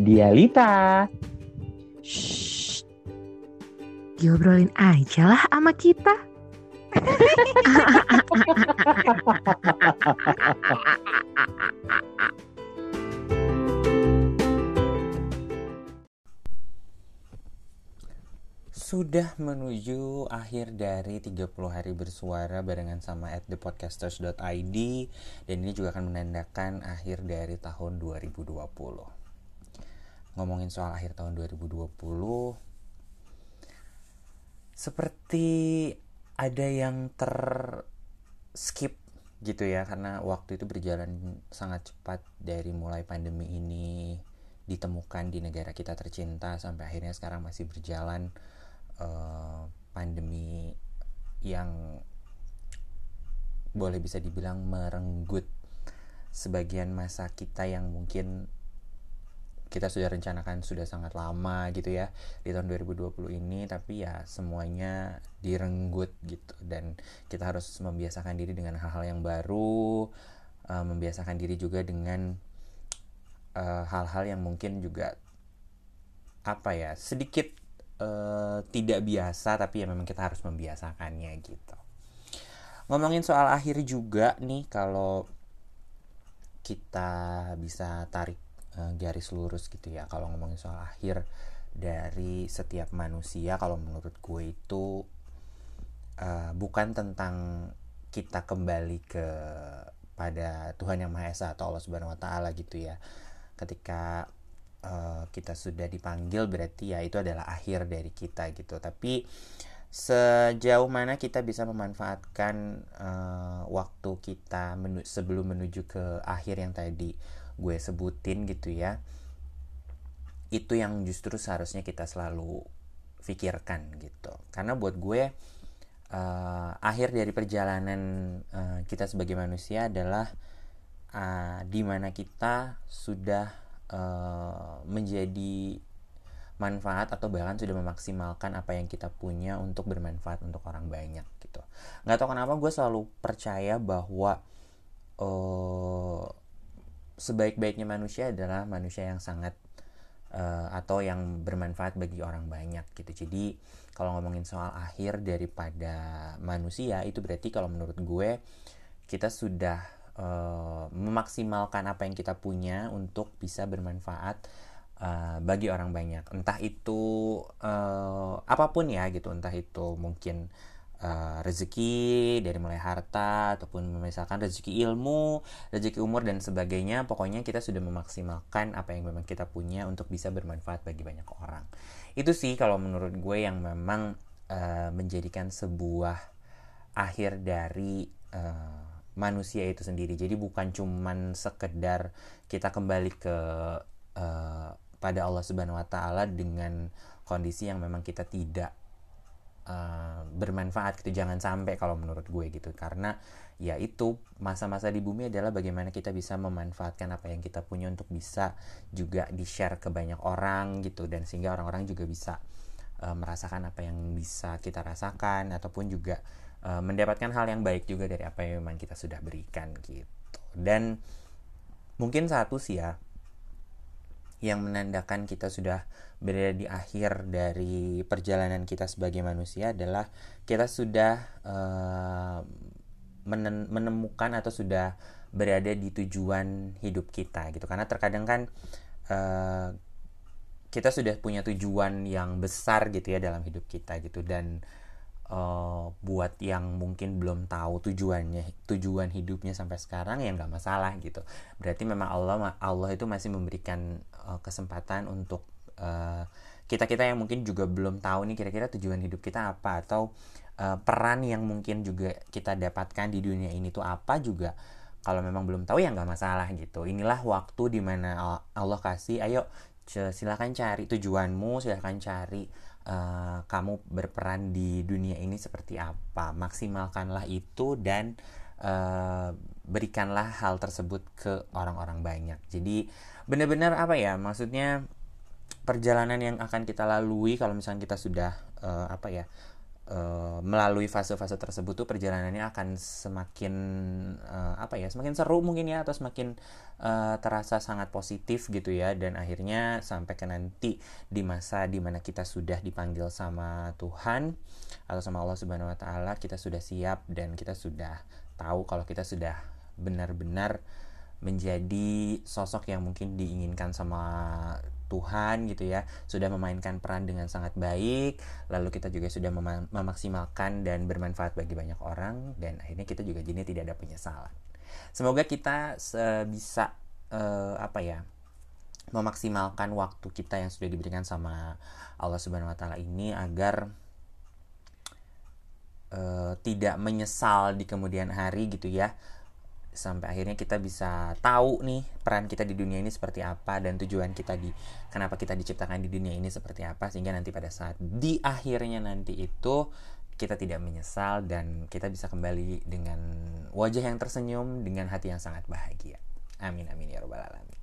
Dialita. Shh. Diobrolin aja lah sama kita. Sudah menuju akhir dari 30 hari bersuara barengan sama at thepodcasters.id dan ini juga akan menandakan akhir dari tahun 2020. Ngomongin soal akhir tahun 2020 seperti ada yang ter skip gitu ya karena waktu itu berjalan sangat cepat dari mulai pandemi ini ditemukan di negara kita tercinta sampai akhirnya sekarang masih berjalan uh, pandemi yang boleh bisa dibilang merenggut sebagian masa kita yang mungkin kita sudah rencanakan sudah sangat lama gitu ya di tahun 2020 ini tapi ya semuanya direnggut gitu. Dan kita harus membiasakan diri dengan hal-hal yang baru uh, membiasakan diri juga dengan eh, hal-hal uh, yang mungkin juga apa ya sedikit uh, tidak biasa tapi ya memang kita harus membiasakannya gitu. Ngomongin soal akhir juga nih kalau kita bisa tarik uh, garis lurus gitu ya. Kalau ngomongin soal akhir dari setiap manusia kalau menurut gue itu uh, bukan tentang kita kembali ke pada Tuhan yang Maha Esa atau Allah Subhanahu wa taala gitu ya. Ketika uh, kita sudah dipanggil berarti ya itu adalah akhir dari kita gitu. Tapi sejauh mana kita bisa memanfaatkan uh, waktu kita menu sebelum menuju ke akhir yang tadi gue sebutin gitu ya itu yang justru seharusnya kita selalu pikirkan gitu. Karena buat gue uh, akhir dari perjalanan uh, kita sebagai manusia adalah uh, di mana kita sudah uh, menjadi manfaat atau bahkan sudah memaksimalkan apa yang kita punya untuk bermanfaat untuk orang banyak gitu. Nggak tahu kenapa gue selalu percaya bahwa uh, sebaik-baiknya manusia adalah manusia yang sangat uh, atau yang bermanfaat bagi orang banyak gitu. Jadi kalau ngomongin soal akhir daripada manusia itu berarti kalau menurut gue kita sudah uh, memaksimalkan apa yang kita punya untuk bisa bermanfaat uh, bagi orang banyak. Entah itu uh, apa pun ya gitu. Entah itu mungkin uh, rezeki dari mulai harta ataupun misalkan rezeki ilmu rezeki umur dan sebagainya pokoknya kita sudah memaksimalkan apa yang memang kita punya untuk bisa bermanfaat bagi banyak orang itu sih kalau menurut gue yang memang uh, menjadikan sebuah akhir dari uh, manusia itu sendiri. Jadi bukan cuman sekedar kita kembali ke uh, pada Allah Subhanahu wa taala dengan kondisi yang memang kita tidak uh, bermanfaat gitu. Jangan sampai kalau menurut gue gitu. Karena ya itu masa-masa di bumi adalah bagaimana kita bisa memanfaatkan apa yang kita punya untuk bisa juga di-share ke banyak orang gitu dan sehingga orang-orang juga bisa uh, merasakan apa yang bisa kita rasakan ataupun juga uh, mendapatkan hal yang baik juga dari apa yang memang kita sudah berikan gitu dan mungkin satu sih ya yang menandakan kita sudah berada di akhir dari perjalanan kita sebagai manusia adalah kita sudah uh, menemukan atau sudah berada di tujuan hidup kita gitu. Karena terkadang kan uh, kita sudah punya tujuan yang besar gitu ya dalam hidup kita gitu. Dan uh, buat yang mungkin belum tahu tujuannya tujuan hidupnya sampai sekarang ya nggak masalah gitu. Berarti memang Allah Allah itu masih memberikan uh, kesempatan untuk uh, eh, kita kita yang mungkin juga belum tahu nih kira-kira tujuan hidup kita apa atau uh, peran yang mungkin juga kita dapatkan di dunia ini tuh apa juga. Kalau memang belum tahu ya nggak masalah gitu. Inilah waktu di mana Allah kasih ayo silahkan cari tujuanmu silahkan cari uh, kamu berperan di dunia ini seperti apa. Maksimalkanlah itu dan uh, berikanlah hal tersebut ke orang-orang banyak. Jadi benar-benar apa ya maksudnya perjalanan yang akan kita lalui kalau misalnya kita sudah uh, apa ya uh, melalui fase-fase tersebut tuh perjalanannya akan semakin uh, apa ya semakin seru mungkin ya atau semakin uh, terasa sangat positif gitu ya. Dan akhirnya sampai ke nanti di masa di mana kita sudah dipanggil sama Tuhan atau sama Allah Subhanahu Wa Taala kita sudah siap dan kita sudah tahu kalau kita sudah benar-benar menjadi sosok yang mungkin diinginkan sama Tuhan gitu ya sudah memainkan peran dengan sangat baik lalu kita juga sudah mem memaksimalkan dan bermanfaat bagi banyak orang dan akhirnya kita juga jadi tidak ada penyesalan. Semoga kita bisa uh, apa ya memaksimalkan waktu kita yang sudah diberikan sama Allah Subhanahu Wa Taala ini agar uh, tidak menyesal di kemudian hari gitu ya sampai akhirnya kita bisa tahu nih peran kita di dunia ini seperti apa dan tujuan kita di kenapa kita diciptakan di dunia ini seperti apa sehingga nanti pada saat di akhirnya nanti itu kita tidak menyesal dan kita bisa kembali dengan wajah yang tersenyum dengan hati yang sangat bahagia. Amin amin ya robbal alamin.